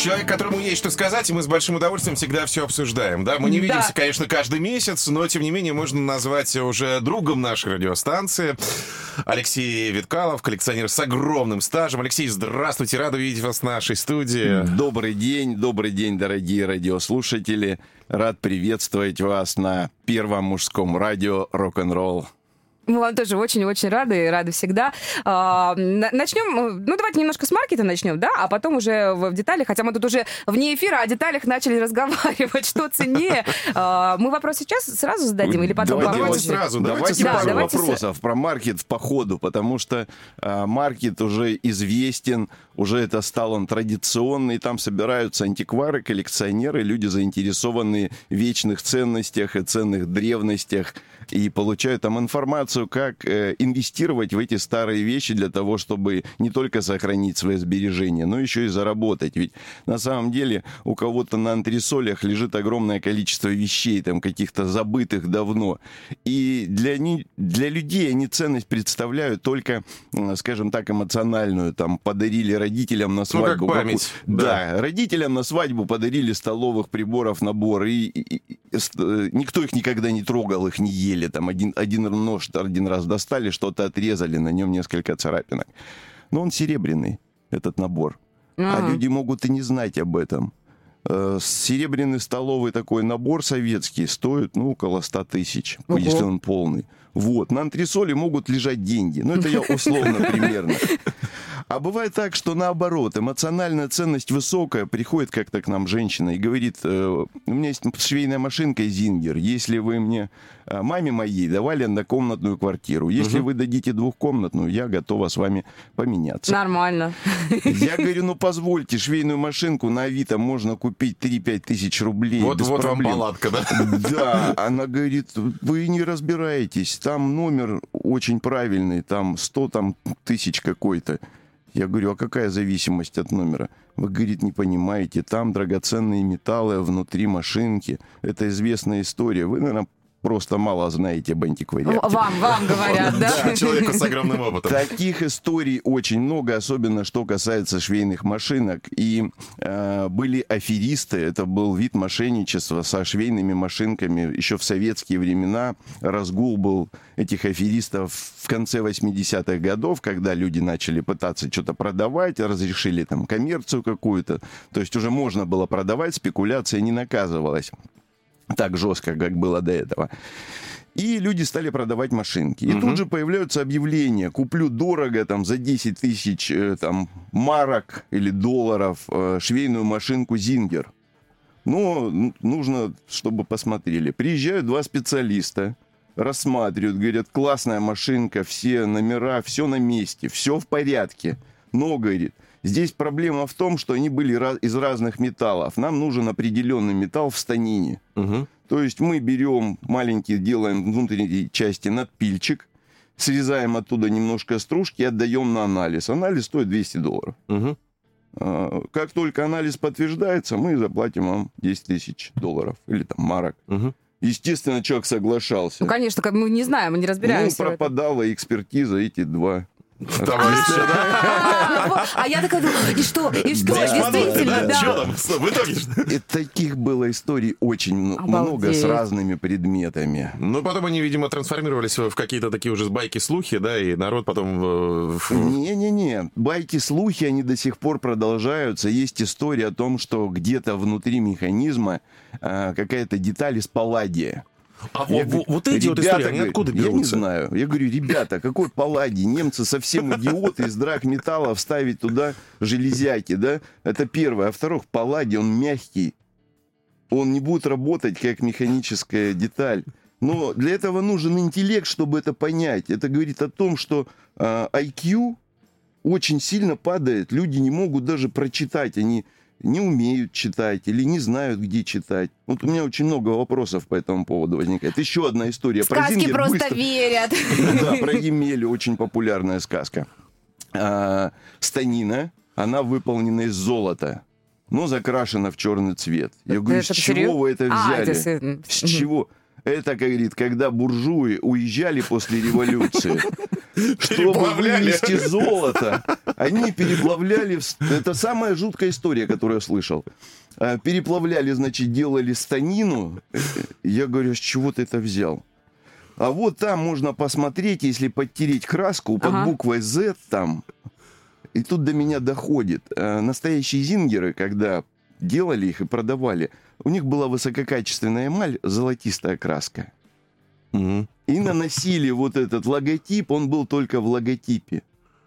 Человек, которому есть что сказать, и мы с большим удовольствием всегда все обсуждаем. Да, мы не Да. видимся, конечно, каждый месяц, но тем не менее можно назвать уже другом нашей радиостанции. Алексей Виткалов, коллекционер с огромным стажем. Алексей, здравствуйте, рада видеть вас в нашей студии. Добрый день, добрый день, дорогие радиослушатели. Рад приветствовать вас на первом мужском радио рок-н-ролл. Мы вам тоже очень-очень рады, и рады всегда. А, на- Начнем, ну давайте немножко с маркета начнем, да, а потом уже в деталях, хотя мы тут уже вне эфира о деталях начали разговаривать, что ценнее. А, Мы вопрос сейчас сразу зададим или потом Давайте Давайте сразу, давайте Давайте Да, пару давайте с- вопросов про маркет по ходу, потому что а, маркет уже известен, уже это стал он традиционный, там собираются антиквары, коллекционеры, люди, заинтересованные в вечных ценностях и ценных древностях, и получают там информацию, как э, инвестировать в эти старые вещи для того, чтобы не только сохранить свои сбережения, но еще и заработать. Ведь на самом деле у кого-то на антресолях лежит огромное количество вещей, там каких-то забытых давно. И для, ни- для людей они ценность представляют только, скажем так, эмоциональную. Там подарили родителям на Ну, как свадьбу. память, да. Да, родителям на свадьбу подарили столовых приборов набор, и, и- и э, никто их никогда не трогал, их не ели. Там один, один нож один раз достали, что-то отрезали, на нем несколько царапинок. Но он серебряный, этот набор. А Ага. люди могут и не знать об этом. Э, Серебряный столовый такой набор советский стоит, ну, около 100 тысяч, Ого. если он полный. Вот. На антресоле могут лежать деньги. Ну, это я условно примерно. А бывает так, что наоборот, эмоциональная ценность высокая, приходит как-то к нам женщина и говорит, э, у меня есть швейная машинка Зингер, если вы мне, э, маме моей, давали однокомнатную квартиру, если вы дадите двухкомнатную, я готова с вами поменяться. Нормально. Я говорю, ну позвольте, швейную машинку на Авито можно купить 3-5 тысяч рублей. Вот, вот вам палатка, да? Да, она говорит, вы не разбираетесь, там номер очень правильный, там 100 там, тысяч какой-то. Я говорю, а какая зависимость от номера? Вы, говорит, не понимаете, там драгоценные металлы внутри машинки. Это известная история. Вы, наверное, просто мало знаете об антиквариате. Вам, вам говорят, да? Да, человеку с огромным опытом. Таких историй очень много, особенно что касается швейных машинок. И э, были аферисты, это был вид мошенничества со швейными машинками. Еще в советские времена разгул был этих аферистов в конце 80-х годов, когда люди начали пытаться что-то продавать, разрешили там коммерцию какую-то. То есть уже можно было продавать, спекуляция не наказывалась так жестко, как было до этого. И люди стали продавать машинки. И тут же появляются объявления. Куплю дорого, там, за 10 тысяч э, там, марок или долларов э, швейную машинку «Зингер». Но нужно, чтобы посмотрели. Приезжают два специалиста, рассматривают, говорят, классная машинка, все номера, все на месте, все в порядке. Но, говорит, здесь проблема в том, что они были из разных металлов. Нам нужен определенный металл в станине. Мгм. То есть мы берем маленький, делаем внутренней части надпильчик, срезаем оттуда немножко стружки и отдаем на анализ. Анализ стоит 200 долларов. А, Как только анализ подтверждается, мы заплатим вам 10 тысяч долларов или там марок. Мгм. Естественно, человек соглашался. Ну, конечно, как мы не знаем, мы не Ну, разбираемся. этом. пропадала экспертиза эти два. Товарищи, да? А, вот. А я такая думаю, и что, и что, действительно, да? Да. там? Что, В итоге что? И таких было историй очень много с разными предметами. Ну, потом они, видимо, трансформировались в какие-то такие уже байки-слухи, да, и народ потом... э, в- Не-не-не, байки, слухи, они до сих пор продолжаются. Есть история о том, что где-то внутри механизма а, какая-то деталь из палладия. А Я вот, говорю, вот эти вот «Ребята, истории, они откуда Я не берутся? знаю. Я говорю, ребята, какой палладий? Немцы совсем идиоты из драгметалла вставить туда железяки, да? Это первое. А второе, палладий, он мягкий. Он не будет работать как механическая деталь. Но для этого нужен интеллект, чтобы это понять. Это говорит о том, что а, IQ очень сильно падает. Люди не могут даже прочитать. Они не умеют читать или не знают, где читать. Вот у меня очень много вопросов по этому поводу возникает. Еще одна история про Сказки Зингер. просто Быстро. верят. Да, про Емелю очень популярная сказка. А, станина, она выполнена из золота. но закрашена в черный цвет. Я Это- говорю, это с чего серьё- вы это А, взяли? это с- чего? Это, как говорит, когда буржуи уезжали после революции, чтобы вывести золото, они переплавляли... Это самая жуткая история, которую я слышал. А, Переплавляли, значит, делали станину. Я говорю, с чего ты это взял? А вот там можно посмотреть, если подтереть краску под Ага. буквой Z там. И тут до меня доходит. Э, Настоящие зингеры, когда делали их и продавали, у них была высококачественная эмаль, золотистая краска. Мгм. И наносили вот этот логотип, он был только в логотипе.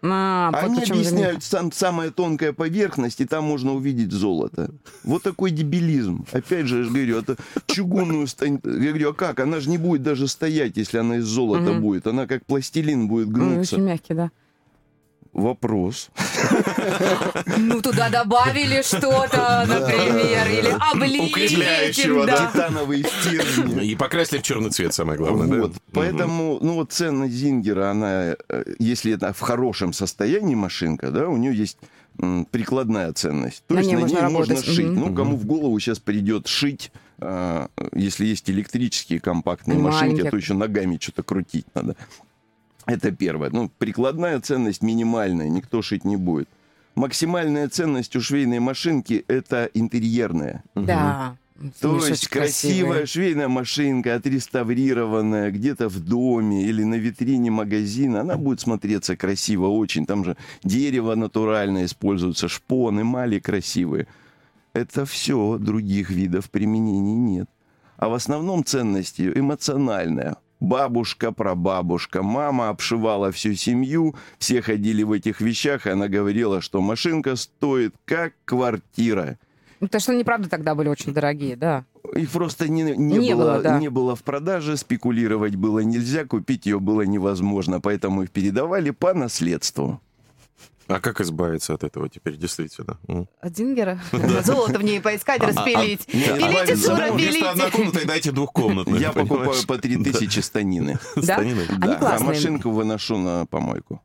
А, Они объясняют, сам, самая тонкая поверхность, и там можно увидеть золото. Вот такой дебилизм. Опять же, я же говорю, это чугунную стань... Я говорю, а как? Она же не будет даже стоять, если она из золота Мгм. будет. Она как пластилин будет Ну, гнуться. Очень мягкий, да. Вопрос. Ну, туда добавили что-то, например, или облили этим, да. Титановые стержни. И покрасили в черный цвет, самое главное, да? Вот, поэтому, ну вот ценность Зингера, она, э, если это в хорошем состоянии машинка, да, у нее есть прикладная ценность. То На есть ней на ней можно шить. Ну, кому в голову сейчас придет шить, а, если есть электрические компактные И машинки, маленькие. то еще ногами что-то крутить надо. Это первое. Ну, прикладная ценность минимальная, никто шить не будет. Максимальная ценность у швейной машинки – это интерьерная. Да. То есть красивая красивый. швейная машинка, отреставрированная где-то в доме или на витрине магазина, она будет смотреться красиво очень. Там же дерево натуральное используется, шпон, эмали красивые. Это все, других видов применений нет. А в основном ценность ее эмоциональная. Бабушка, прабабушка, мама обшивала всю семью, все ходили в этих вещах, и она говорила, что машинка стоит как квартира. Ну, Потому что они, правда, тогда были очень дорогие, да. Их просто не, не, Не было, было, да. не было в продаже, спекулировать было нельзя, купить ее было невозможно, поэтому их передавали по наследству. А как избавиться от этого теперь, действительно? От Зингера? Золото в ней поискать, распилить. нет, Пилите, сура, пилите. однокомнатной дайте двухкомнатную. Я покупаю по 3000 станины. Да? Станины? Они Да, а классные. машинку выношу на помойку.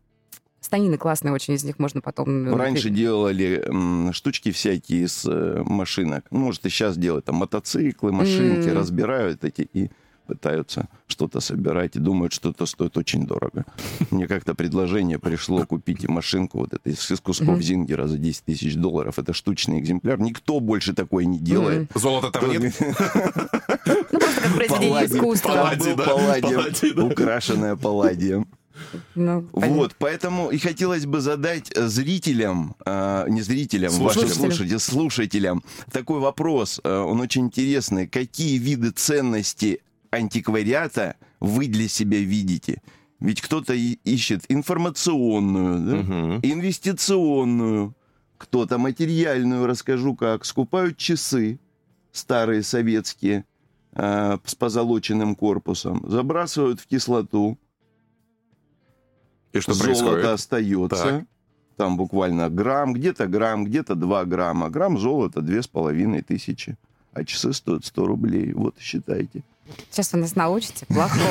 Станины классные очень, из них можно потом... Раньше делали м, штучки всякие из э, машинок. Ну, может, и сейчас делают там мотоциклы, машинки, разбирают эти и пытаются что-то собирать и думают, что это стоит очень дорого. Мне как-то предложение пришло купить машинку вот это из кусков. Зингера за 10 тысяч долларов. Это штучный экземпляр. Никто больше такой не делает. Золота там нет? Ну, просто как произведение искусства. палладием, украшенная палладием. Ну, понятно. Вот, поэтому и хотелось бы задать э, зрителям, а, не зрителям, вашим Слушателям. слушателям, слушателям, такой вопрос. э, Он очень интересный. Какие виды ценности антиквариата вы для себя видите? Ведь кто-то ищет информационную, да, Мгм. инвестиционную, кто-то материальную, расскажу как. Скупают часы старые советские э, с позолоченным корпусом, забрасывают в кислоту, И что золото происходит? остается. Так. Там буквально грамм, где-то грамм, где-то 2 грамма. Грамм золота две с половиной тысячи. А часы стоят 100 рублей. Вот считайте. Сейчас вы нас научите плохому.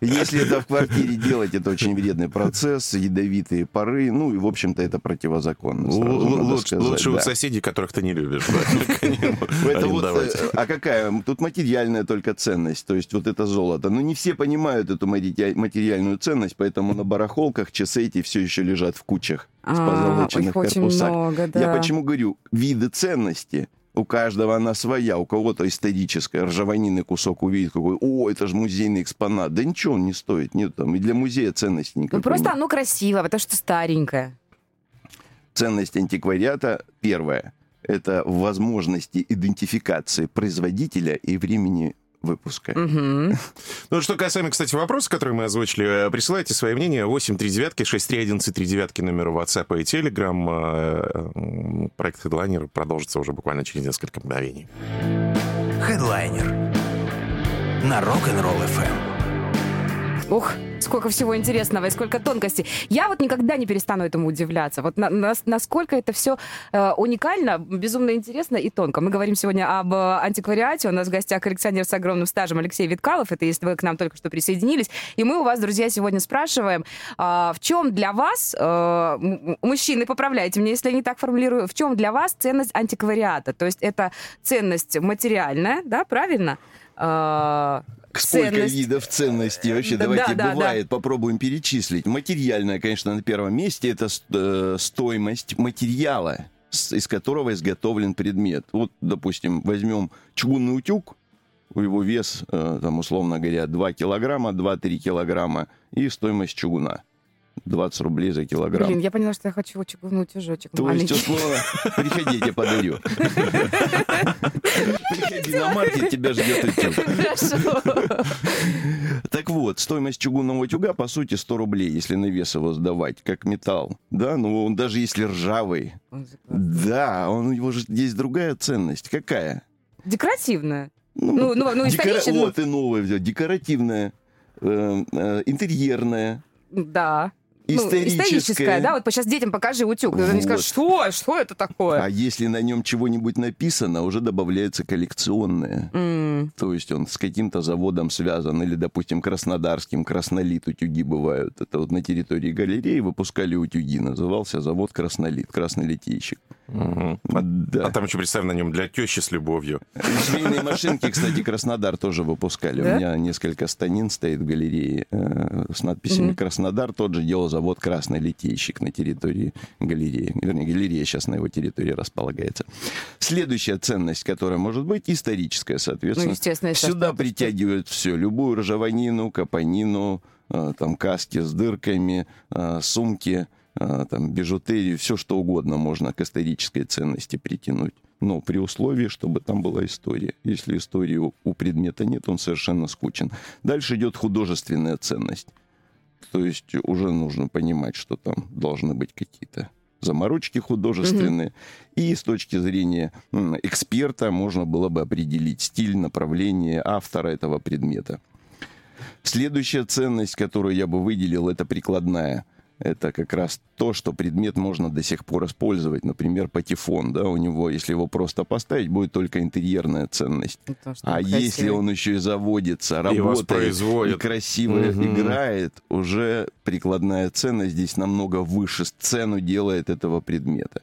Если это в квартире делать, это очень вредный процесс, ядовитые пары. Ну и, в общем-то, это противозаконно. Лучше сказать, лучше у соседей, которых ты не любишь. э, а какая? Тут материальная только ценность, то есть вот это золото. Но не все понимают эту материальную ценность, поэтому на барахолках часы эти все еще лежат в кучах с А, позолоченных корпусах. Я почему говорю, виды ценности, у каждого она своя, у кого-то историческая, ржаванины кусок увидит, какой, о, это же музейный экспонат. Да ничего он не стоит, нет там, и для музея ценности никакой Ну, просто нет. оно красиво, потому что старенькое. Ценность антиквариата первая – это возможности идентификации производителя и времени выпуска. Ну, что касаемо, кстати, вопроса, который мы озвучили, э, присылайте свои мнения. 8 3 девятки, 6 3 11 3 девятки номер WhatsApp и Telegram. Э, Проект Headliner продолжится уже буквально через несколько мгновений. Хедлайнер на Rock'n'Roll FM. Ух, Сколько всего интересного и сколько тонкостей. Я вот никогда не перестану этому удивляться. Вот на- на- насколько это все уникально, безумно интересно и тонко. Мы говорим сегодня об э, антиквариате. У нас в гостях коллекционер с огромным стажем Алексей Виткалов. Это если вы к нам только что присоединились. И мы у вас, друзья, сегодня спрашиваем, а, в чем для вас, э, мужчины, поправляйте меня, если я не так формулирую, в чем для вас ценность антиквариата? То есть это ценность материальная, да, правильно? Сколько ценность. видов ценностей вообще? Да, Давайте да, да, бывает, попробуем перечислить. Материальная, конечно, на первом месте это э, стоимость материала, из которого изготовлен предмет. Вот, допустим, возьмем чугунный утюг, у его вес, э, там, условно говоря, 2 килограмма, 2-3 килограмма, и стоимость чугуна 20 рублей за килограмм. Блин, я поняла, что я хочу чугунный утюжочек То есть, маленький. условно, приходи, я тебе подарю. Приходи на маркет, тебя ждет утюг. Хорошо. Так вот, стоимость чугунного утюга, по сути, 100 рублей, если на вес его сдавать, как металл. Да, ну он даже если ржавый. Да, он, его же есть другая ценность. Какая? Декоративная. Ну, ну, ну, декора- ну- Вот и новое. Декоративная, э, э, интерьерная, Да. Ну, историческая. историческая, да, вот сейчас детям покажи утюг. и Они Вот. скажут, что, что это такое? А если на нем чего-нибудь написано, уже добавляется коллекционное. М, То есть он с каким-то заводом связан, или, допустим, краснодарским, краснолит утюги бывают. Это вот на территории галереи выпускали утюги, назывался завод Краснолит, краснолитейщик. Мгм. Да. А там еще представь на нем для тещи с любовью. Швейные машинки, кстати, Краснодар тоже выпускали. Да? У меня несколько станин стоит в галерее э, с надписями Мгм. Краснодар. Тот же делал завод Красный Литейщик на территории галереи. Вернее, галерея сейчас на его территории располагается. Следующая ценность, которая может быть, историческая, соответственно. Ну, естественно, Сюда притягивают все. Любую ржаванину, капонину, э, там каски с дырками, э, сумки, там бижутерию, все что угодно можно к исторической ценности притянуть. Но при условии, чтобы там была история. Если истории у, предмета нет, он совершенно скучен. Дальше идет художественная ценность. То есть уже нужно понимать, что там должны быть какие-то заморочки художественные. И с точки зрения эксперта можно было бы определить стиль, направление автора этого предмета. Следующая ценность, которую я бы выделил, это прикладная. Это как раз то, что предмет можно до сих пор использовать. Например, патефон, да, у него, если его просто поставить, будет только интерьерная ценность. то, что А он если красивый. он еще и заводится, И работает, воспроизводит. и красиво Мгм. играет, уже прикладная ценность здесь намного выше, цену делает этого предмета.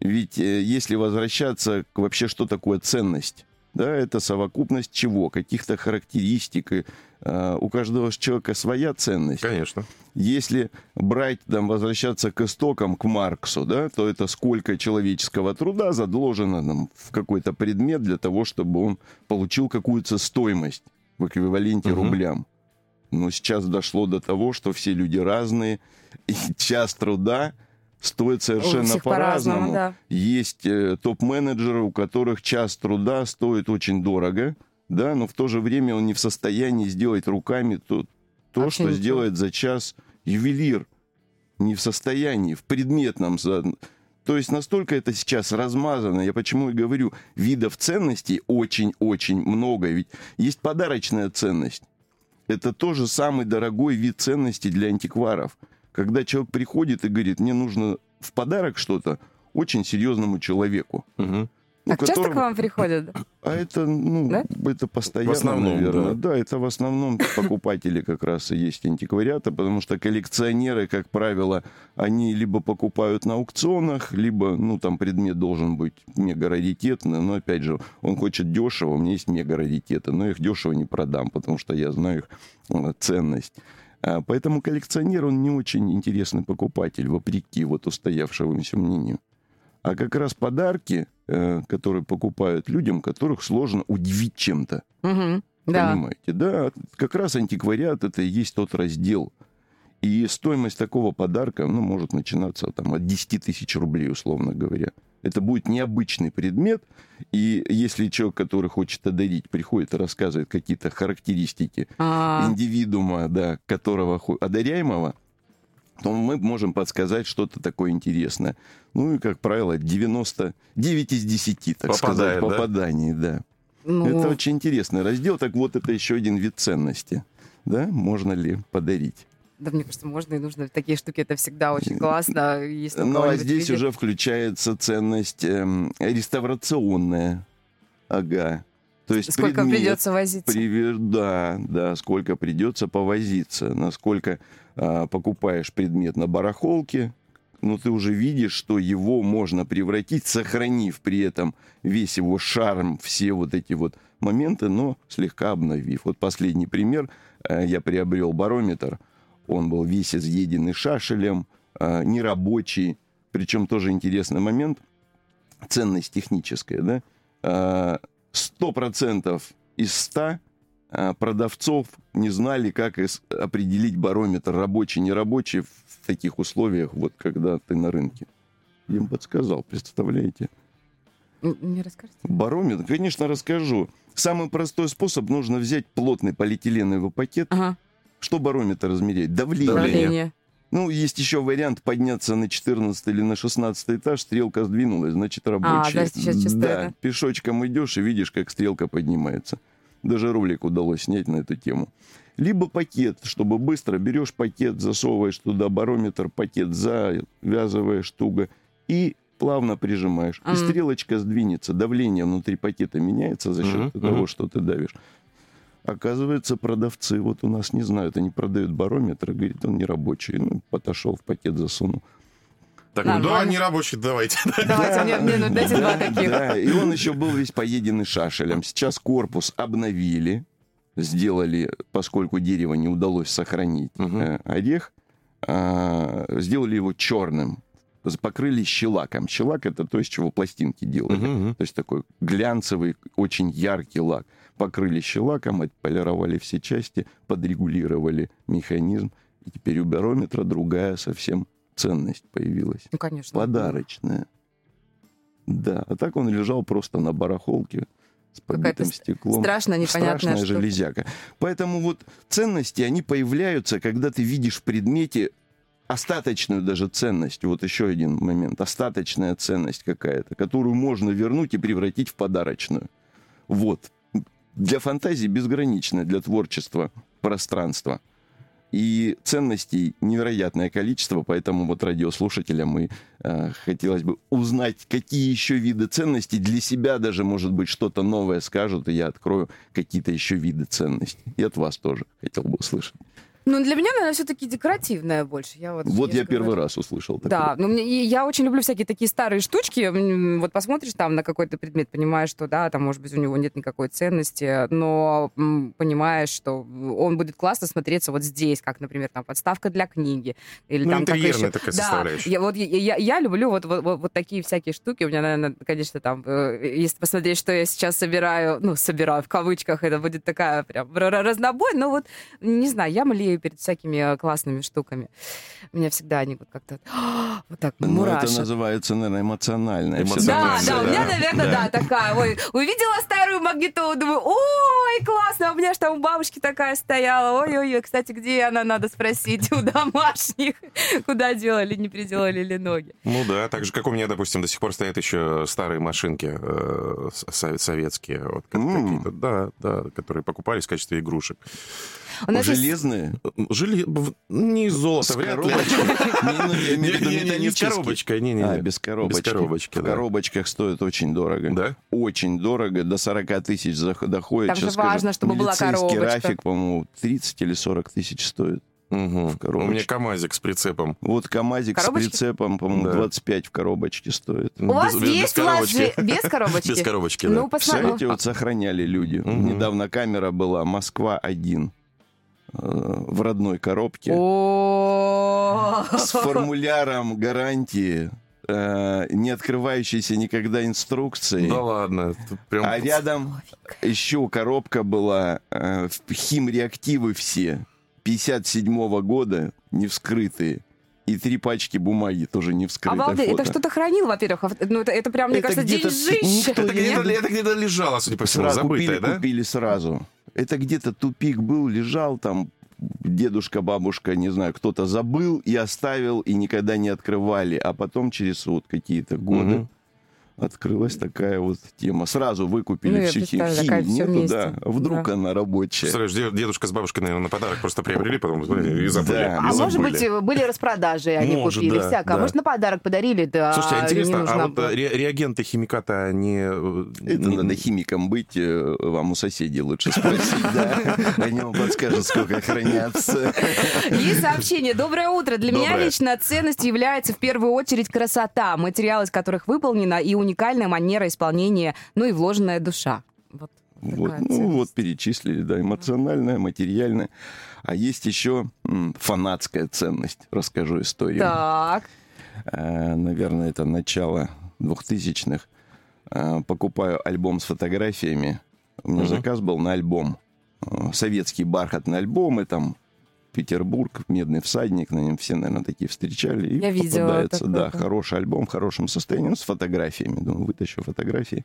Ведь э, если возвращаться к вообще, что такое ценность? Да, это совокупность чего? Каких-то характеристик. э, у каждого человека своя ценность. Конечно. Если брать, там, возвращаться к истокам, к Марксу, да, то это сколько человеческого труда задложено там, в какой-то предмет для того, чтобы он получил какую-то стоимость в эквиваленте Мгм. рублям. Но сейчас дошло до того, что все люди разные, и час труда стоит совершенно по-разному, по-разному. да. Есть э, топ-менеджеры, у которых час труда стоит очень дорого, да, но в то же время он не в состоянии сделать руками то, то Вообще что ничего. сделает за час ювелир. Не в состоянии, в предметном. То есть настолько это сейчас размазано. Я почему и говорю, видов ценностей очень-очень много. Ведь есть подарочная ценность. Это тоже самый дорогой вид ценностей для антикваров. Когда человек приходит и говорит, мне нужно в подарок что-то очень серьезному человеку. Мгм. ну, Так часто к которого- вам приходят? А это, ну, Да? это постоянно, В основном, наверное. да. Да. это в основном покупатели как раз и есть антиквариата, потому что коллекционеры, как правило, они либо покупают на аукционах, либо, ну, там предмет должен быть мега-раритетный, но, опять же, он хочет дешево, у меня есть мега-раритеты, но их дешево не продам, потому что я знаю их э, ценность. А, Поэтому коллекционер, он не очень интересный покупатель, вопреки вот устоявшемуся мнению. А как раз подарки, э, которые покупают людям, которых сложно удивить чем-то. Да. Понимаете? Да, как раз антиквариат это и есть тот раздел. И стоимость такого подарка, ну, может начинаться там, от 10 тысяч рублей, условно говоря. Это будет необычный предмет, и если человек, который хочет одарить, приходит и рассказывает какие-то характеристики А, индивидуума, да, которого одаряемого, то мы можем подсказать что-то такое интересное. Ну и, как правило, 99 из 10, так сказать, Попадает, да? попаданий, да. ну, Это очень интересный раздел. Так вот, это еще один вид ценности. да, можно ли подарить. Да, мне кажется, можно и нужно. Такие штуки, это всегда очень классно. Если Ну, а здесь видит. уже включается ценность эм, реставрационная. Ага. То есть Сколько предмет придется возиться. приве- Да, да, сколько придется повозиться. Насколько а, покупаешь предмет на барахолке, но ты уже видишь, что его можно превратить, сохранив при этом весь его шарм, все вот эти вот моменты, но слегка обновив. Вот последний пример. Э, Я приобрел барометр. Он был весь изъеденный шашелем, э, нерабочий. Причем тоже интересный момент. Ценность техническая, да? Э, Сто процентов из ста э, продавцов не знали, как определить барометр рабочий, нерабочий в таких условиях, вот когда ты на рынке. Я им подсказал, представляете? Не расскажете? Барометр, конечно, расскажу. Самый простой способ нужно взять плотный полиэтиленовый пакет. Ага. Что барометр измеряет? Давление. Давление. Ну, есть еще вариант подняться на 14 или на 16 этаж, стрелка сдвинулась, значит, рабочий. да, сейчас часто Да, это. пешочком идешь и видишь, как стрелка поднимается. Даже ролик удалось снять на эту тему. Либо пакет, чтобы быстро берешь пакет, засовываешь туда барометр, пакет завязываешь туго и плавно прижимаешь. И Мгм. стрелочка сдвинется, давление внутри пакета меняется за счет Мгм, того, что ты давишь. Оказывается, продавцы вот у нас не знают, они продают барометр, говорит, он не рабочий. Ну, подошел в пакет, засунул. Так, ну да, Нормально. не рабочий, давайте. Давайте, мне, мне, ну дайте два таких. Да, и он еще был весь поеденный шашелем. Сейчас корпус обновили, сделали, поскольку дерево не удалось сохранить Мгм. э, орех, а, сделали его черным, покрыли щелаком. Щелак это то, из чего пластинки делали. Мгм. То есть такой глянцевый, очень яркий лак. Покрыли щелаком, отполировали все части, подрегулировали механизм. И теперь у барометра другая совсем ценность появилась. Ну, конечно. Подарочная. Да, а так он лежал просто на барахолке с побитым ст- стеклом. страшная, непонятная Страшная штука. железяка. Поэтому вот ценности, они появляются, когда ты видишь в предмете остаточную даже ценность. Вот еще один момент. Остаточная ценность какая-то, которую можно вернуть и превратить в подарочную. Вот. Для фантазии безграничное, для творчества пространство. И ценностей невероятное количество, поэтому вот радиослушателям и э, хотелось бы узнать, какие еще виды ценностей для себя даже, может быть, что-то новое скажут, и я открою какие-то еще виды ценностей. И от вас тоже хотел бы услышать. Ну, для меня, наверное, все-таки декоративное больше. Я вот, Вот я же первый говорю. раз услышал такое. Да, ну мне, и я очень люблю всякие такие старые штучки. Вот посмотришь там на какой-то предмет, понимаешь, что да, там, может быть, у него нет никакой ценности, но м, понимаешь, что он будет классно смотреться вот здесь, как, например, там подставка для книги. Или Ну, там как интерьерная еще- такая да, составляющая. Я, вот, я, я- я люблю вот, вот, вот, вот такие всякие штуки. У меня, наверное, конечно, там, э, если посмотреть, что я сейчас собираю, ну, собираю в кавычках, это будет такая прям разнобой, но вот, не знаю, я млею перед всякими э, классными штуками. У меня всегда они вот как-то вот так Ну, это называется, наверное, эмоциональное. Эмоциональное. Да, всё да, у меня, наверное, да. такая. Ой, увидела старую магнитолу, думаю, ой, классно, у меня же там у бабушки такая стояла. Ой-ой-ой, кстати, где она, надо спросить у домашних, куда делали, не приделали ли ноги. Ну да, так же, как у меня, допустим, до сих пор стоят еще старые машинки э, со- советские, вот, М. какие-то, да, да, которые покупались в качестве игрушек. У нас есть- Железные? Жили... в- Не из золота, С вряд ли. Не, ну, с коробочкой. А, без коробочки. Без В коробочках стоит очень дорого. Да? Очень дорого, до 40 тысяч доходит. Там же важно, чтобы была коробочка. рафик, по-моему, 30 или 40 тысяч стоит. Мгм. В коробочке. У меня КАМАЗик с прицепом. Вот КАМАЗик Коробочки? с прицепом, по-моему, Да. 25 в коробочке стоит. У вас Без- без есть коробочки. ложи без коробочки? Без коробочки, да. Ну, посмотри. Представляете, вот сохраняли люди. Мгм. Недавно камера была Москва-1 в родной коробке. С формуляром гарантии, э, не открывающейся никогда инструкцией. Да ладно. прям- А рядом еще коробка была, э, в- химреактивы все, 57 года, не вскрытые. И три пачки бумаги тоже не вскрытые. Обалдеть, фото. это что-то хранил, во-первых. а Ну, это, это прям, мне Это кажется, где-то деньжище. никто Это где-то, где-то лежало, судя по всему, Сразу забытое, купили, да? купили сразу. Это где-то тупик был, лежал там, дедушка, бабушка, не знаю, кто-то забыл и оставил, и никогда не открывали. А потом через вот какие-то годы Мгм. Открылась такая вот тема. Сразу выкупили Ну, в Чехии. В нету, вместе. да. А Вдруг Да. она рабочая. Представляешь, дед- дедушка с бабушкой, наверное, на подарок просто приобрели, потом и забыли. Да. И А может забыли. быть, были распродажи, они Может, купили да, всякое. А да. может, на подарок подарили, да. Слушайте, а не интересно, а вот э, ре- реагенты химиката, они... э, Это не- надо химиком быть, э, вам у соседей лучше спросить, да. Они вам подскажут, сколько хранятся. Есть сообщение. Доброе утро. Для меня лично ценностью является в первую очередь красота, материал из которых выполнена, и уникальная манера исполнения, ну и вложенная душа. Вот Вот, ну ценность. вот перечислили, да, эмоциональная, материальная. А есть еще фанатская ценность. Расскажу историю. Так. Э, Наверное, это начало 2000-х. Э, Покупаю альбом с фотографиями. У меня Мгм. заказ был на альбом. Э, Советский бархатный альбом, и там Петербург, Медный всадник, на нем все, наверное, такие встречали. И Я видела попадается, да, да. хороший альбом в хорошем состоянии, ну, с фотографиями. Думаю, вытащу фотографии.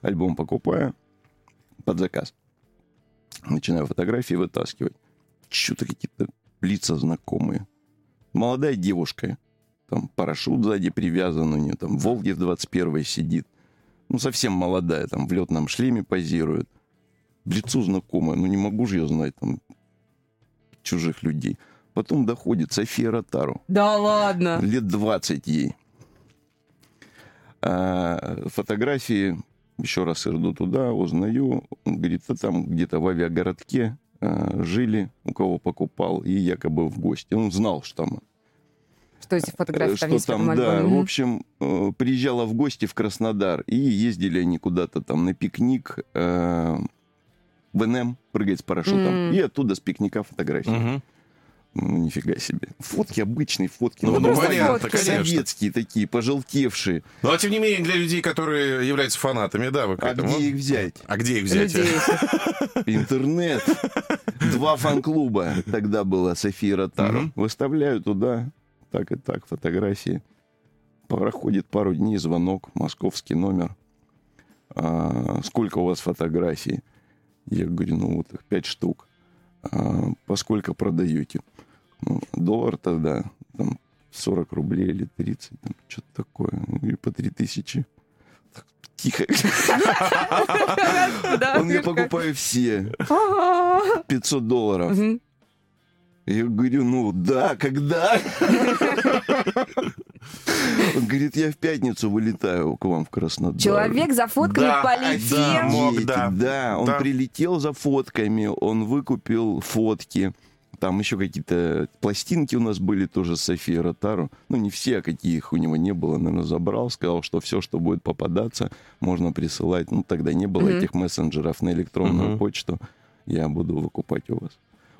Альбом покупаю под заказ. Начинаю фотографии вытаскивать. Что-то какие-то лица знакомые. Молодая девушка. Там парашют сзади привязан у нее. Там Волги в 21 сидит. Ну, совсем молодая. Там в летном шлеме позирует. Лицо знакомое. Ну, не могу же я знать там чужих людей. Потом доходит София Ротару. Да ладно. Лет 20 ей. А, фотографии, еще раз иду туда, узнаю. Он говорит, а там где-то в авиагородке а, жили, у кого покупал, и якобы в гости. Он знал, что там Что эти фотографии Э, там что есть там, да. альбоме? В общем, э, приезжала в гости в Краснодар, и ездили они куда-то там на пикник э, в НМ, прыгать с парашютом, М. и оттуда с пикника фотографии. Мгм. Ну, нифига себе. Фотки обычные, фотки. Ну, ну, бумаге. понятно, фотки. конечно. Советские такие, пожелтевшие. Ну, а тем не менее, для людей, которые являются фанатами, да, вы к А этому? где их взять? А где их взять? Интернет. Два фан-клуба. Тогда была София Ротару. Выставляю туда так и так фотографии. Проходит пару дней, звонок, московский номер. А, сколько у вас фотографий? Я говорю, ну вот их пять штук. А, по сколько продаете? Ну, доллар тогда, там, 40 рублей или 30, там, что-то такое. Я говорю, по 3 тысячи. Так, Тихо. Он, я покупаю все. А-а-а. 500 долларов. Я говорю, ну да, когда? Он говорит, я в пятницу вылетаю к вам в Краснодар. Человек за фотками Да, полетел. да, мог, да. да, он Да. прилетел за фотками, он выкупил фотки. Там еще какие-то пластинки у нас были тоже с Софией Ротару. Ну, не все, а каких у него не было, наверное, забрал. Сказал, что все, что будет попадаться, можно присылать. Ну, тогда не было Мгм. этих мессенджеров на электронную Мгм. почту. Я буду выкупать у вас.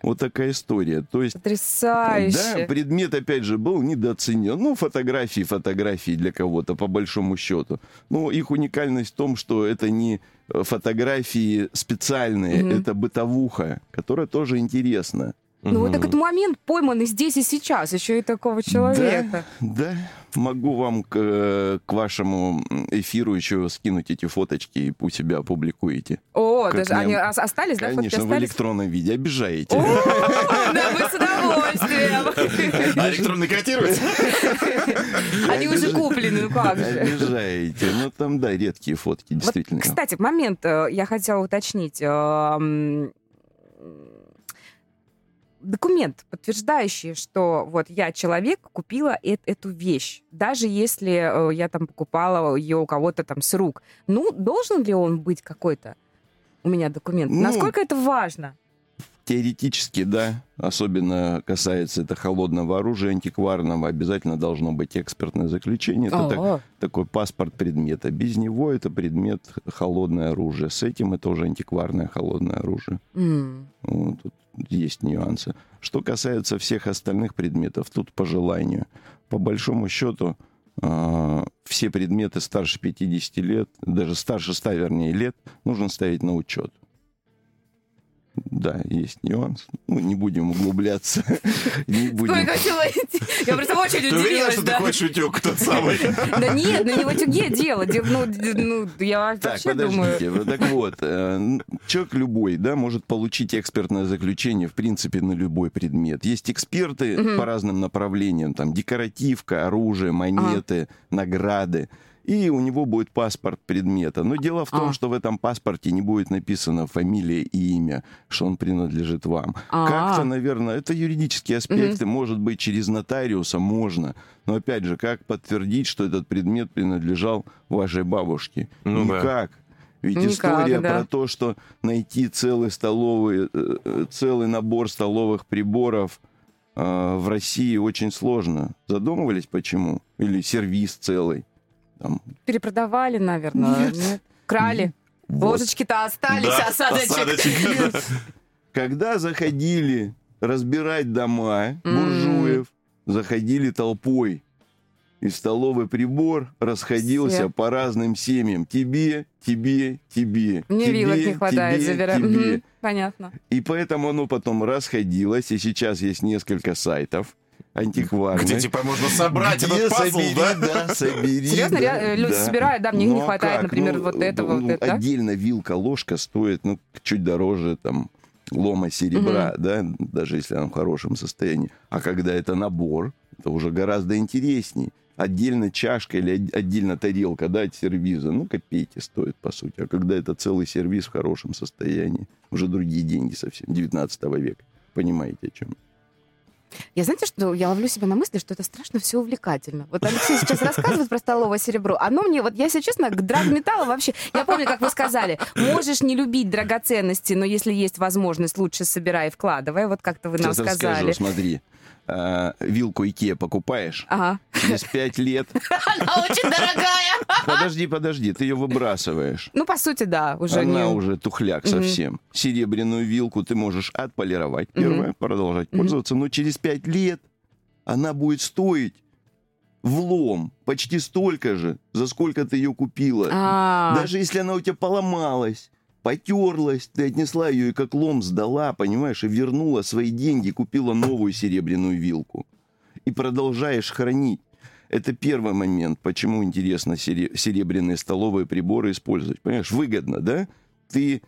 Вот такая история. То есть Потрясающе. да, предмет, опять же, был недооценен. Ну, фотографии, фотографии для кого-то, по большому счету. Но их уникальность в том, что это не э, фотографии специальные, Мгм. это бытовуха, которая тоже интересна. Ну вот этот момент пойманный здесь и сейчас, еще и такого человека. Да, могу вам к, э, к вашему эфиру еще скинуть эти фоточки и у себя опубликуете. О, Как даже мне- они ос- остались, да, Конечно, в электронном виде. Обижаете. О, да, мы с удовольствием. А электронный котируется? Они уже куплены, ну как же. Обижаете. Ну, там, да, редкие фотки, действительно. кстати, момент э, я хотела уточнить. Документ, подтверждающий, что вот я человек, купила э- эту вещь, даже если э, я там покупала ее у кого-то там с рук. Ну, должен ли он быть какой-то у меня документ? Ну, Насколько это важно? Теоретически, да. Особенно касается это холодного оружия, антикварного. Обязательно должно быть экспертное заключение. Это так- такой паспорт предмета. Без него это предмет холодное оружие. С этим это уже антикварное холодное оружие. м. Вот, тут есть нюансы. Что касается всех остальных предметов, тут по желанию. По большому счету, а, все предметы старше 50 лет, даже старше 100, вернее, лет, нужно ставить на учет. Да, есть нюанс. Ну, не будем углубляться. Не будем. Ой, хотела идти. Я просто очень Ты уверена, удивилась, что да. такой шутек тот самый? Да нет, ну не в утюге дело. Де- Ну, ну, я Так, вообще думаю... подождите. Так вот, э, человек любой, да, может получить экспертное заключение, в принципе, на любой предмет. Есть эксперты по разным направлениям, там, декоративка, оружие, монеты, награды. И у него будет паспорт предмета. Но дело в том, А. что в этом паспорте не будет написано фамилия и имя, что он принадлежит вам. А. Как-то, наверное, это юридические аспекты, может быть, через нотариуса можно. Но опять же, как подтвердить, что этот предмет принадлежал вашей бабушке? Ну да. Никак. Ведь Никак, история да. про то, что найти целый столовый, э, э, целый набор столовых приборов э, в России очень сложно. Задумывались, почему? Или сервис целый? Там, Перепродавали, наверное. Нет. Крали. вот. Ложечки-то остались, Да, осадочек. осадочек, да. Когда заходили разбирать дома буржуев, заходили толпой. И столовый прибор расходился Все. по разным семьям. Тебе, тебе, тебе. Мне тебе, вилок не хватает, тебе. Мгм, Понятно. И поэтому оно потом расходилось, и сейчас есть несколько сайтов антикварных. Где типа можно собрать Где этот пазл, собери, да? да, собери. Серьезно, да, ре- люди да. собирают, да, мне Ну, не а хватает, как? например, Ну, вот этого, ну, вот это, да? Отдельно вилка-ложка стоит, ну, чуть дороже, там, лома серебра, да, даже если она в хорошем состоянии. А когда это набор, это уже гораздо интересней. Отдельно чашка или от- отдельно тарелка, да, от сервиза, ну, копейки стоит, по сути. А когда это целый сервиз в хорошем состоянии, уже другие деньги совсем, 19 века. Понимаете, о чем? Я знаете, что я ловлю себя на мысли, что это страшно все увлекательно. Вот Алексей сейчас рассказывает про столовое серебро. Оно мне, вот я, если честно, к драгметаллу вообще... Я помню, как вы сказали, можешь не любить драгоценности, но если есть возможность, лучше собирай и вкладывай. Вот как-то вы нам Сейчас расскажу, сказали. смотри. А, вилку Икеа покупаешь, Ага. через пять лет... Она очень дорогая. Подожди, подожди, ты ее выбрасываешь. Ну, по сути, да, уже Она не... уже тухляк совсем. Серебряную вилку ты можешь отполировать, первое, продолжать пользоваться, но через пять лет она будет стоить влом почти столько же, за сколько ты ее купила. А, Даже если она у тебя поломалась, потерлась, ты отнесла ее и как лом сдала, понимаешь, и вернула свои деньги, купила новую серебряную вилку. И продолжаешь хранить. Это первый момент, почему интересно сере- серебряные столовые приборы использовать. Понимаешь, выгодно, да? Ты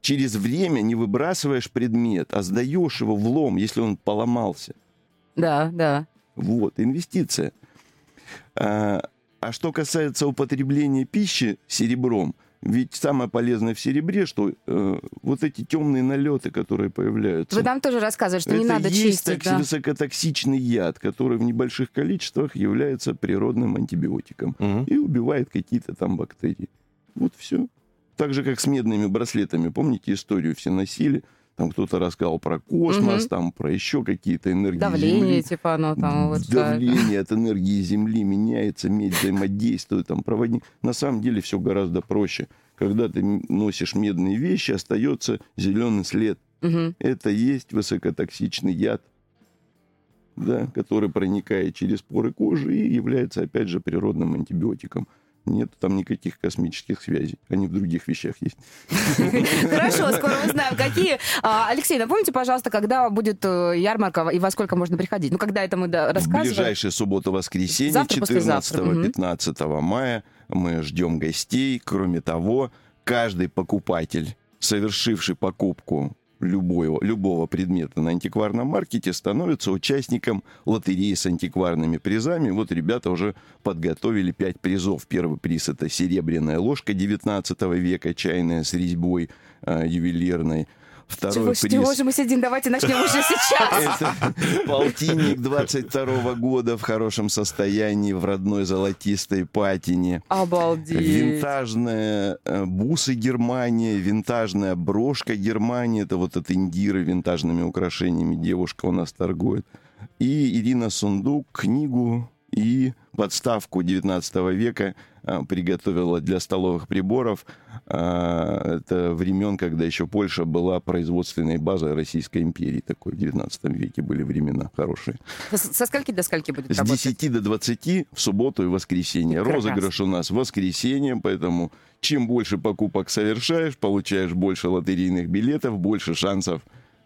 через время не выбрасываешь предмет, а сдаешь его в лом, если он поломался. Да, да. Вот, инвестиция. А, а что касается употребления пищи серебром, ведь самое полезное в серебре, что э, вот эти темные налеты, которые появляются. Вы нам тоже рассказывали, что не это надо есть чистить. токси- да. высокотоксичный яд, который в небольших количествах является природным антибиотиком Мгм. и убивает какие-то там бактерии. Вот все. Так же, как с медными браслетами. Помните историю все носили? Там кто-то рассказал про космос, Мгм. там про еще какие-то энергии Давление, Земли. типа, оно там да. Давление от энергии Земли меняется, медь взаимодействует, там проводник. На самом деле все гораздо проще. Когда ты носишь медные вещи, остается зеленый след. Мгм. Это есть высокотоксичный яд, да, который проникает через поры кожи и является, опять же, природным антибиотиком. Нет там никаких космических связей. Они в других вещах есть. Хорошо, скоро узнаем, какие. А, Алексей, напомните, пожалуйста, когда будет э, ярмарка и во сколько можно приходить? Ну, когда это мы В рассказываем? ближайшее субботу-воскресенье, Завтра, послезавтра. Мгм. 14-15 мая, мы ждем гостей. Кроме того, каждый покупатель, совершивший покупку любого, любого предмета на антикварном маркете, становится участником лотереи с антикварными призами. Вот ребята уже подготовили пять призов. Первый приз — это серебряная ложка 19 века, чайная с резьбой э, ювелирной. Второй Чего, приз чего же мы сидим? Давайте начнем уже сейчас. это полтинник 22 года в хорошем состоянии, в родной золотистой патине. Обалдеть. Винтажная э, бусы Германия, винтажная брошка Германия. Это вот от Индиры винтажными украшениями девушка у нас торгует. И Ирина Сундук книгу и подставку 19 века а, приготовила для столовых приборов. А, Это времен, когда еще Польша была производственной базой Российской империи. Такой в 19 веке были времена хорошие. Со скольки до скольки будет С работать? 10 до 20 в субботу и воскресенье. Прекрасно. Розыгрыш у нас в воскресенье, поэтому чем больше покупок совершаешь, получаешь больше лотерейных билетов, больше шансов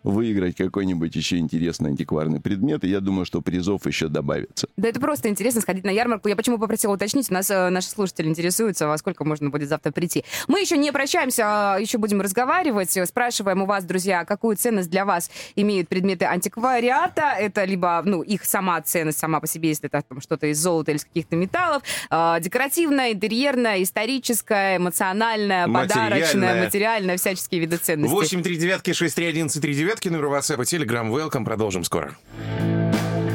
выиграть какой-нибудь еще интересный антикварный предмет. И я думаю, что призов еще добавится. Да это просто интересно сходить на ярмарку. Я почему попросила уточнить, у нас э, наши слушатели интересуются, во сколько можно будет завтра прийти. Мы еще не прощаемся, а еще будем разговаривать. Спрашиваем у вас, друзья, какую ценность для вас имеют предметы антиквариата. Это либо, ну, их сама ценность сама по себе, если это там, что-то из золота или из каких-то металлов, э, декоративная, интерьерная, историческая, эмоциональная, Материальная. подарочная, материальная, всяческие виды ценностей. 8 3 девятки 6 3 11 3 девятки, номер WhatsApp и Telegram. Welcome. Продолжим скоро.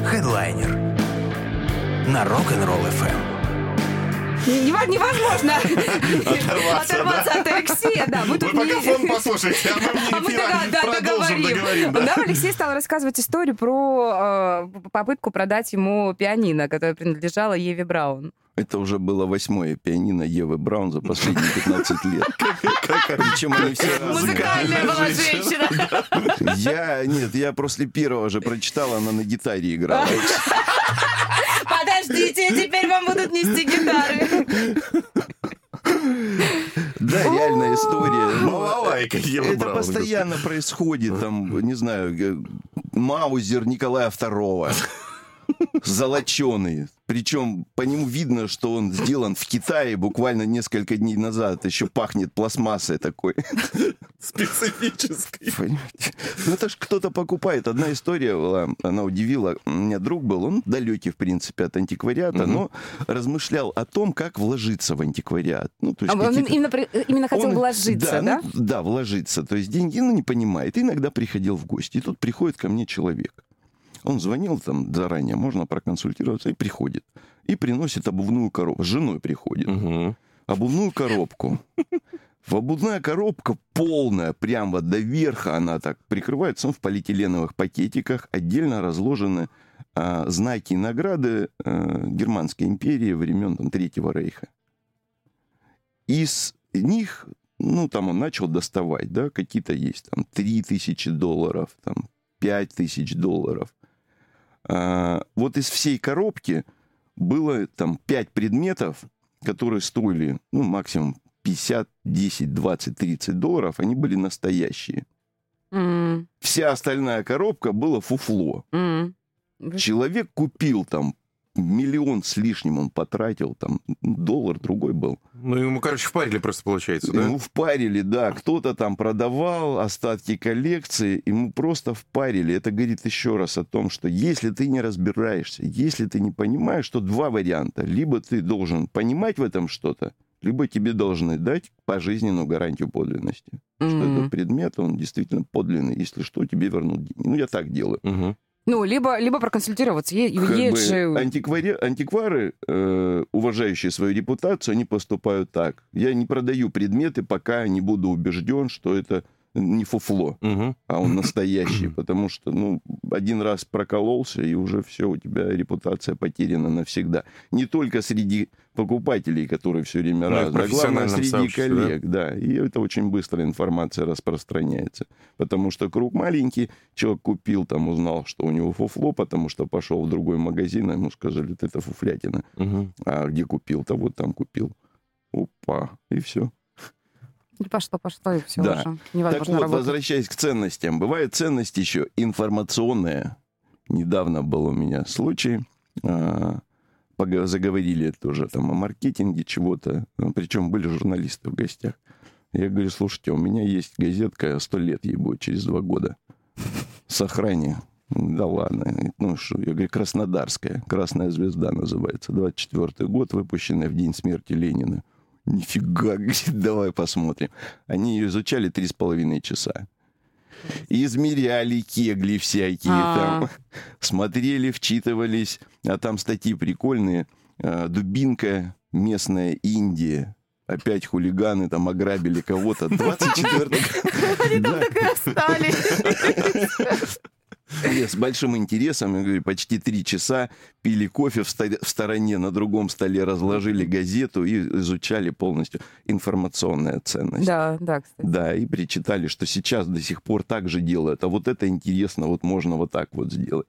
Хедлайнер на Rock'n'Roll FM. Невозможно оторваться от Алексея. Да, мы Вы тут пока не- фон послушайте, а мы А мы мне да, да, продолжим, договорим. договорим. да. Да, Алексей стал рассказывать историю про э, попытку продать ему пианино, которое принадлежало Еве Браун. Это уже было восьмое пианино Евы Браун за последние 15 лет. Причем они все разные. Музыкальная была женщина. Я, нет, я после первого же прочитал, она на гитаре играла. Подождите, теперь вам будут нести гитары. Да, реальная история. Балалайка Ева Это постоянно происходит, там, не знаю, Маузер Николая II, золоченый. Причем по нему видно, что он сделан в Китае буквально несколько дней назад. Еще пахнет пластмассой такой. Специфический. Понимаете? Ну, это ж кто-то покупает. Одна история была, она удивила. У меня друг был, он далекий, в принципе, от антиквариата, но размышлял о том, как вложиться в антиквариат. Ну, то есть А он именно, при- именно хотел он- вложиться, да? ну, да, вложиться. То есть деньги, ну, не понимает. И иногда приходил в гости. И тут приходит ко мне человек. Он звонил там заранее, можно проконсультироваться, и приходит. И приносит обувную коробку. С женой приходит. Мгм. Обувную коробку. В обувная коробка полная, прямо до верха она так прикрывается, он в полиэтиленовых пакетиках, отдельно разложены а, знаки и награды а, Германской империи времен там, Третьего Рейха. Из них, ну, там он начал доставать, да, какие-то есть, там, 3 тысячи долларов, там, 5 тысяч долларов. А, вот из всей коробки было там 5 предметов, которые стоили, ну, максимум 50, 10, 20, 30 долларов, они были настоящие. М, Вся остальная коробка была фуфло. м. Человек купил там миллион с лишним он потратил, там доллар другой был. Ну, ему, короче, впарили просто, получается, да? Ему впарили, да, кто-то там продавал остатки коллекции, ему просто впарили. Это говорит еще раз о том, что если ты не разбираешься, если ты не понимаешь, то два варианта. Либо ты должен понимать в этом что-то, либо тебе должны дать пожизненную гарантию подлинности. Что М. этот предмет, он действительно подлинный. Если что, тебе вернут деньги. Ну, я так делаю. Мгм. Ну, либо, либо проконсультироваться. Е- Как есть бы же... антиквари- антиквары, э, уважающие свою репутацию, они поступают так. Я не продаю предметы, пока не буду убежден, что это не фуфло, Мгм. а он настоящий. Потому что, ну, один раз прокололся, и уже все, у тебя репутация потеряна навсегда. Не только среди покупателей, которые все время Ну, разные, а главное, среди сообществе, да? коллег, да. И это очень быстро информация распространяется. Потому что круг маленький, человек купил, там узнал, что у него фуфло, потому что пошел в другой магазин, а ему сказали, это фуфлятина. Мгм. А где купил-то? Вот там купил. Опа, и все. И Пошло, пошло, и все Да. уже. Так Невозможно вот, работать. возвращаясь к ценностям. Бывает ценность еще информационная. Недавно был у меня случай. а, Заговорили тоже там о маркетинге чего-то. Ну, Причем были журналисты в гостях. Я говорю, слушайте, у меня есть газетка, сто лет ей будет через два года. Сохрани. Да ладно. Ну что, я говорю, Краснодарская. Красная звезда называется. 24 год, выпущенная в день смерти Ленина. Нифига, давай посмотрим. Они ее изучали три с половиной часа. Измеряли кегли всякие А. там. Смотрели, вчитывались. А там статьи прикольные. А, Дубинка, местная Индия. Опять хулиганы там ограбили кого-то. 24 Они там так и остались. С большим интересом, я говорю, почти три часа пили кофе в, в стороне, на другом столе разложили газету и изучали полностью информационная ценность. Да, да, кстати. Да, и причитали, что сейчас до сих пор так же делают, а вот это интересно, вот можно вот так вот сделать.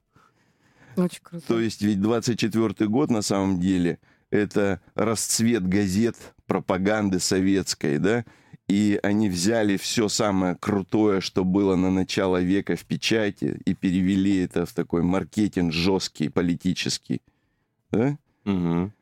Очень круто. То есть ведь 24 год на самом деле это расцвет газет, пропаганды советской, да, И они взяли все самое крутое, что было на начало века в печати, и перевели это в такой маркетинг жесткий, политический. Да? Мгм.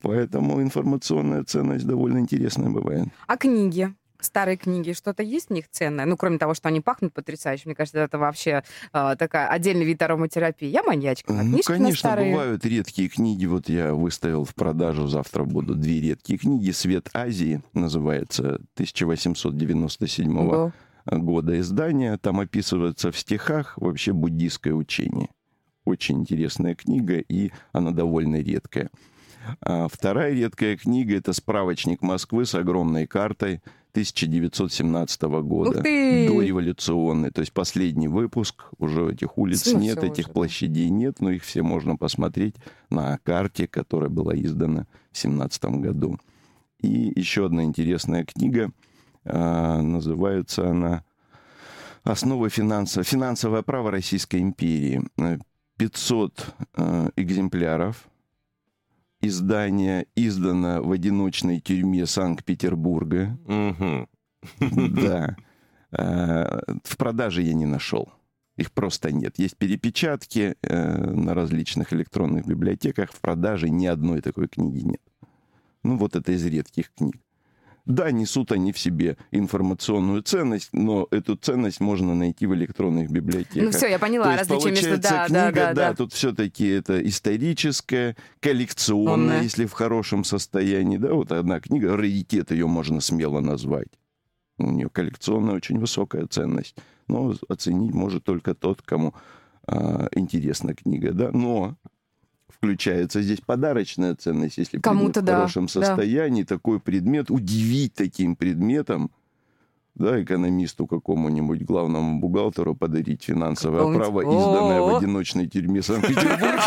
Поэтому информационная ценность довольно интересная бывает. А книги? Старые книги, что-то есть в них ценное? Ну, кроме того, что они пахнут потрясающе. Мне кажется, это вообще э, такая отдельный вид ароматерапии. Я маньячка. на Ну, конечно, старые. бывают редкие книги. Вот я выставил в продажу, завтра будут две редкие книги. «Свет Азии» называется, 1897 Ого. года издания. Там описывается в стихах вообще буддийское учение. Очень интересная книга, и она довольно редкая. А вторая редкая книга — это «Справочник Москвы» с огромной картой 1917 года. Дореволюционный. То есть последний выпуск. Уже этих улиц Ну, нет, этих уже, площадей нет, но их все можно посмотреть на карте, которая была издана в 17 году. И еще одна интересная книга. а, называется она «Основы финансов... финансовое право Российской империи». Э, 500 э, экземпляров. Издание издано в одиночной тюрьме Санкт-Петербурга. Мгм. Да. Э, В продаже я не нашел. Их просто нет. Есть перепечатки э, на различных электронных библиотеках. В продаже ни одной такой книги нет. Ну, вот это из редких книг. Да, несут они в себе информационную ценность, но эту ценность можно найти в электронных библиотеках. Ну все, я То поняла, есть, различие между... Да, книга, да, да, да. тут все-таки это историческое, коллекционное, Онное. если в хорошем состоянии. Да, вот одна книга, раритет ее можно смело назвать. У нее коллекционная очень высокая ценность. Но оценить может только тот, кому а, интересна книга. Да? Но включается здесь подарочная ценность, если предмет Кому-то в да, хорошем да. состоянии, такой предмет, удивить таким предметом, да, экономисту какому-нибудь, главному бухгалтеру подарить финансовое право, изданное в одиночной тюрьме Санкт-Петербурга.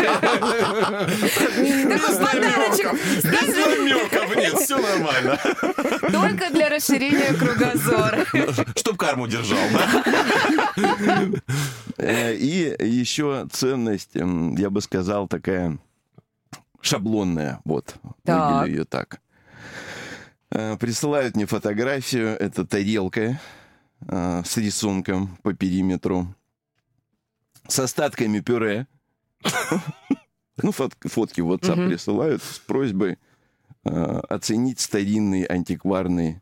Такой подарочек Без намеков нет, все нормально. только для расширения кругозора. Чтоб карму держал, да? Э, И еще ценность, я бы сказал, такая шаблонная. Вот, Так. выделю ее так. Э, Присылают мне фотографию. Это тарелка э, с рисунком по периметру. С остатками пюре. Ну, фот- фотки в WhatsApp присылают с просьбой э, оценить старинный антикварный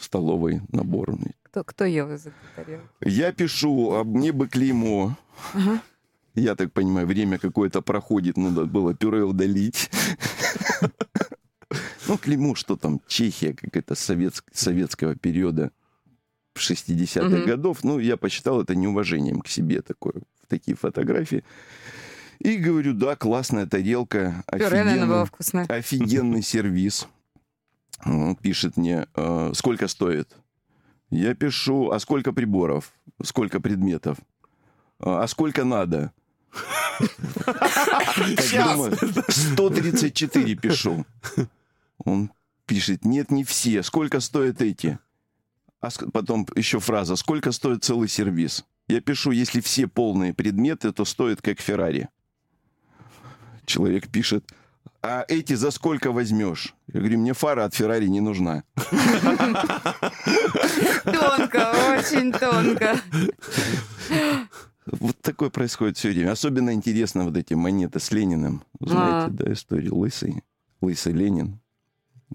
столовый набор. Кто, кто ел из этой тарелки? Я пишу, а мне бы клеймо. Ага. Я так понимаю, время какое-то проходит, надо было пюре удалить. Ну, клеймо, что там, Чехия какая-то совет- советского периода 60-х Мгм. годов. Ну, я посчитал это неуважением к себе такое, в такие фотографии. И говорю, да, классная тарелка, офигенный, офигенный сервис. Он пишет мне, «Э, сколько стоит? Я пишу, а сколько приборов? Сколько предметов? А а сколько надо? Так думаю, 134 пишу. Он пишет, нет, не все. Сколько стоят эти? А потом еще фраза, сколько стоит целый сервис? Я пишу, если все полные предметы, то стоит как Феррари. Человек пишет, а эти за сколько возьмешь? Я говорю, мне фара от Феррари не нужна. Тонко, очень тонко. Вот такое происходит все время. Особенно интересно вот эти монеты с Лениным. Знаете, А. да, историю Лысый. Лысый Ленин.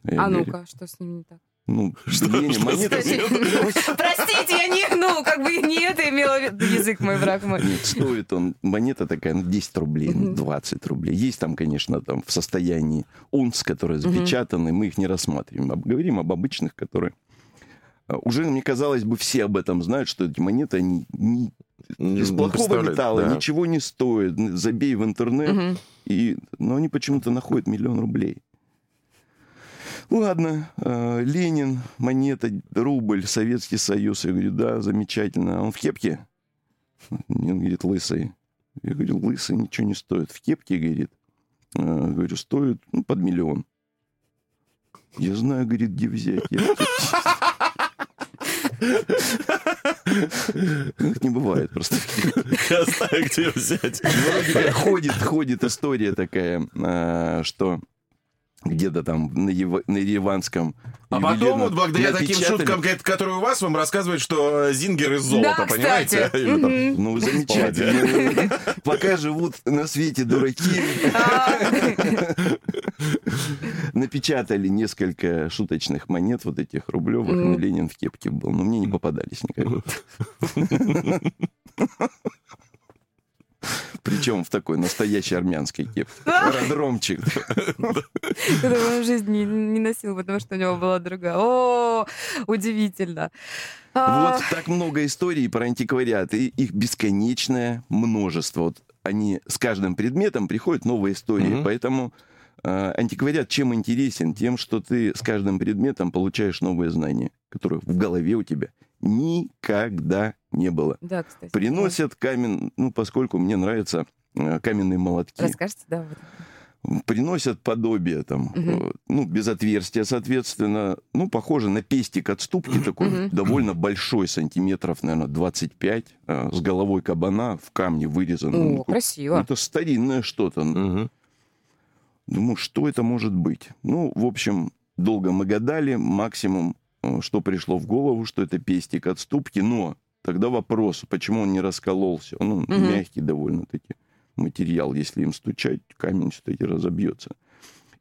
Я А ну-ка, что с ним не так? Ну, Ленин, монета... Простите, я не, ну, как бы не это имела в виду. Язык мой, враг мой. Нет, стоит он, монета такая, ну, 10 рублей, ну, Мгм. 20 рублей. Есть там, конечно, там в состоянии унц, которые запечатаны, мы их не рассматриваем. Говорим об обычных, которые... а, Уже, мне казалось бы, все об этом знают, что эти монеты, они не- из Не плохого металла, да. ничего не стоят. Забей в интернет, и, но они почему-то находят миллион рублей. Ладно, э, Ленин, монета, рубль, Советский Союз. Я говорю, да, замечательно. А он в кепке? Он говорит, лысый. Я говорю, лысый ничего не стоит. В кепке, говорит. «Э, Говорю, стоит ну, под миллион. Я знаю, говорит, где взять. Я их не бывает просто. Я знаю, где взять. Ходит, ходит история такая, а, что где-то там на, Ева- на Ереванском А потом вот благодаря таким шуткам, ка- которые у вас, вам рассказывают, что Зингер из золота, Да, понимаете? там, Мгм. Ну, замечательно. Пока живут на свете дураки, напечатали несколько шуточных монет, вот этих рублевых, и Ленин в кепке был, но мне не попадались никогда. Причем в такой настоящей армянской кепке. Аэродромчик. Которую он в жизни не, носил, потому что у него была другая. О, удивительно. А, Вот так много историй про антиквариат, и их бесконечное множество. Вот они с каждым предметом приходят новые истории, поэтому э, антиквариат чем интересен? Тем, что ты с каждым предметом получаешь новые знания, которых в голове у тебя никогда не было. Да, кстати. Приносят камень, ну, поскольку мне нравятся э, каменные молотки. Расскажите, да. вот. Приносят подобие там, э, ну, без отверстия, соответственно, ну, похоже на пестик от ступки, такой Мгм. довольно большой, сантиметров, наверное, 25, э, с головой кабана в камне вырезан. Ну, О, красиво. Это старинное что-то. Мгм. Думаю, что это может быть? Ну, в общем, долго мы гадали, максимум, что пришло в голову, что это пестик от ступки, но тогда вопрос, почему он не раскололся? Он Мгм. мягкий довольно-таки материал, если им стучать, камень все-таки разобьется.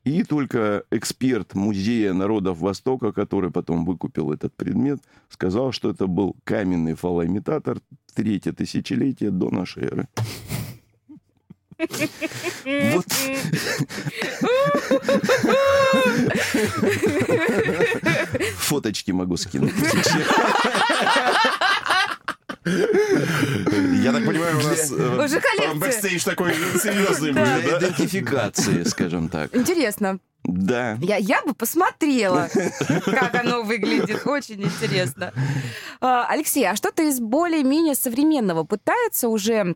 И только эксперт Музея народов Востока, который потом выкупил этот предмет, сказал, что это был каменный фалоимитатор третье тысячелетие до нашей эры. Вот. Фоточки могу скинуть. Я так понимаю, у нас э, Уже коллекция. бэкстейдж такой серьезный Да. будет, да? Идентификации, скажем так. Интересно. Да. Я, я бы посмотрела, как оно выглядит. Очень интересно. А, Алексей, а что-то из более-менее современного пытается уже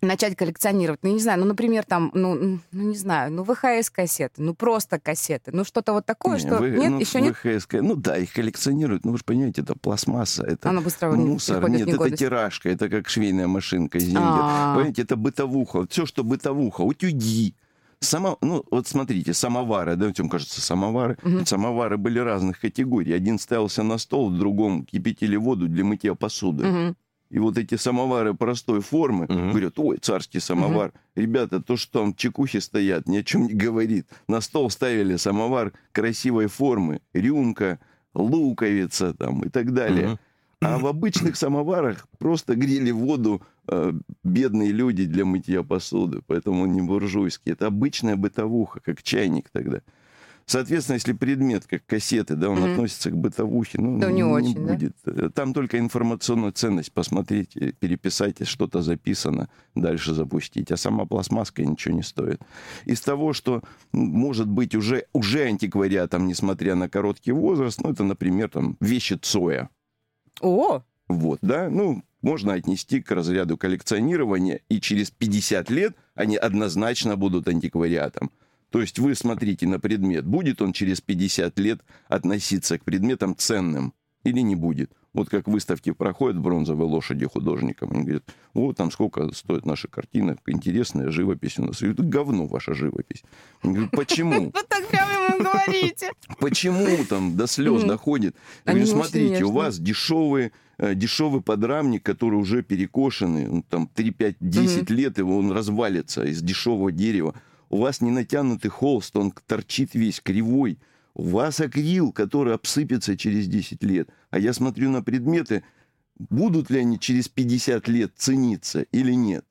начать коллекционировать? Ну, не знаю, ну, например, там, ну, ну не знаю, ну, ВХС-кассеты, ну, просто кассеты, ну, что-то вот такое, Не, что... вы- нет, ну, еще нет? ВХС, ну да, их коллекционируют, ну вы же понимаете, это пластмасса, это Оно быстро мусор, нет, это тиражка, это как швейная машинка, зингер. А. Понимаете, это бытовуха, все, что бытовуха, утюги, Само, ну, вот смотрите, самовары, да, вам кажется, самовары. Мгм. Самовары были разных категорий. Один ставился на стол, в другом кипятили воду для мытья посуды. Мгм. И вот эти самовары простой формы, Мгм. говорят, ой, царский самовар. Ребята, то, что там чекухи стоят, ни о чем не говорит. На стол ставили самовар красивой формы, рюмка, луковица там и так далее. Мгм. А в обычных самоварах просто грели воду э, бедные люди для мытья посуды, поэтому не буржуйский. Это обычная бытовуха, как чайник тогда. Соответственно, если предмет, как кассеты, да, он Мгм. относится к бытовухе, ну, То не очень, да? будет. Там только информационная ценность посмотреть, э, переписать, что-то записано, дальше запустить. А сама пластмасска ничего не стоит. Из того, что может быть уже, уже антиквариатом, несмотря на короткий возраст, ну, это, например, там, вещи Цоя. О, Вот, да, ну, можно отнести к разряду коллекционирования, и через 50 лет они однозначно будут антиквариатом. То есть вы смотрите на предмет, будет он через 50 лет относиться к предметам ценным или не будет. Вот как выставки проходят бронзовые лошади художникам, они говорят, вот там сколько стоит наша картина, интересная живопись у нас. И это говно ваша живопись. Они говорят, почему? вот так прямо ему говорите. Почему там до слез доходит? Я говорю, смотрите, у вас дешевый, э, дешевый подрамник, который уже перекошенный, он там 3, 5, 10 лет, его он развалится из дешевого дерева. У вас не натянутый холст, он торчит весь кривой. У вас акрил, который обсыпется через 10 лет. А я смотрю на предметы, будут ли они через 50 лет цениться или нет.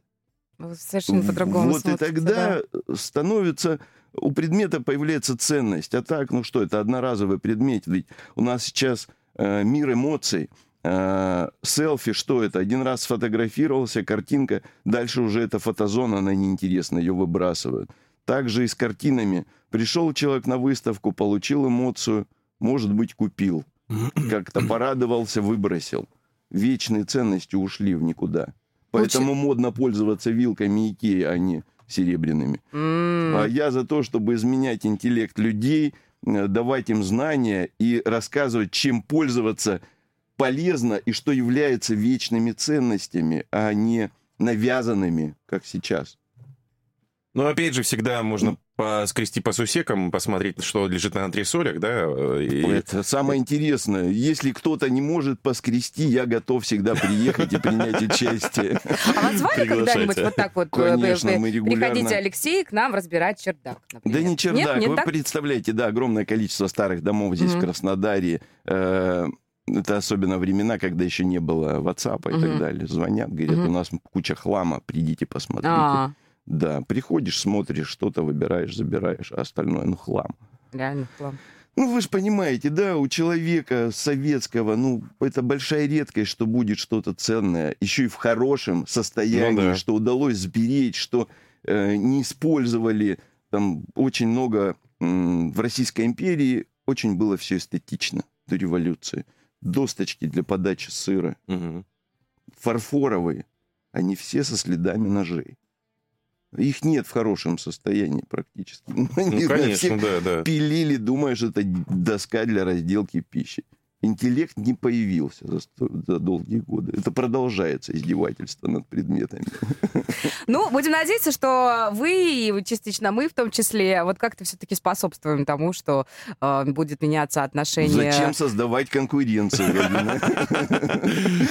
Вы Совершенно по-другому Вот и смотрите, тогда становится у предмета появляется ценность. А так, ну что, это одноразовый предмет. Ведь у нас сейчас э, мир эмоций. Э, селфи, что это? Один раз сфотографировался, картинка, дальше уже эта фотозона, она неинтересна, ее выбрасывают. Также и с картинами. Пришел человек на выставку, получил эмоцию, может быть, купил. Как-то порадовался, выбросил. Вечные ценности ушли в никуда. Поэтому модно пользоваться вилками Икеи, а не серебряными. М. А я за то, чтобы изменять интеллект людей, э, давать им знания и рассказывать, чем пользоваться полезно и что является вечными ценностями, а не навязанными, как сейчас. Но опять же, всегда можно поскрести по сусекам, посмотреть, что лежит на антресолях, да? И... Это самое интересное. Если кто-то не может поскрести, я готов всегда приехать и принять участие. А вас звали когда-нибудь вот так вот? э, Конечно, мы регулярно- Приходите, Алексей, к нам разбирать чердак. Да не чердак, вы представляете, да, огромное количество старых домов здесь, в. Краснодаре. Э, Это особенно времена, когда еще не было WhatsApp и так далее. Звонят, говорят, у нас куча хлама, придите посмотрите. Да, приходишь, смотришь, что-то выбираешь, забираешь, а остальное, ну, хлам. реально, хлам. Ну, вы же понимаете, да, у человека советского, ну, это большая редкость, что будет что-то ценное, еще и в хорошем состоянии, Ну да. что удалось сберечь, что э, не использовали. Там очень много м, в Российской империи очень было все эстетично до революции. Досточки для подачи сыра, Мгм. фарфоровые, они все со следами ножей. Их нет в хорошем состоянии практически. Они Ну, на конечно, да, да. пилили, думая, что это доска для разделки пищи. Интеллект не появился за, сто- за долгие годы. Это продолжается издевательство над предметами. Ну, будем надеяться, что вы и частично мы в том числе вот как-то все-таки способствуем тому, что э, будет меняться отношение. Зачем создавать конкуренцию?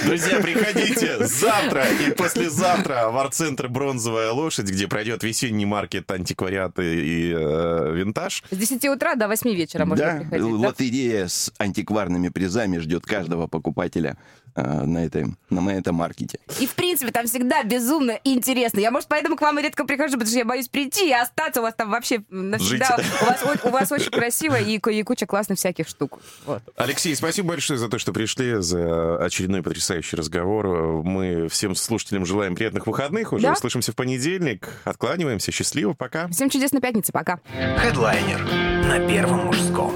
Друзья, приходите завтра и послезавтра в арт-центр «Бронзовая лошадь», где пройдет весенний маркет антиквариаты и э, винтаж. С 10 утра до 8 вечера можно приходить. да? лотерея с антикварными призами ждет каждого покупателя э, на, этой, на этом маркете. И, в принципе, там всегда безумно интересно. Я, может, поэтому к вам редко прихожу, потому что я боюсь прийти и остаться. У вас там вообще навсегда... Жить. У вас, о- у вас очень красиво и, и куча классных всяких штук. Вот. Алексей, спасибо большое за то, что пришли, за очередной потрясающий разговор. Мы всем слушателям желаем приятных выходных. Уже Да. услышимся в понедельник. Откланиваемся. Счастливо. Пока. Всем чудесной пятницы. Пока. Хедлайнер на Первом мужском.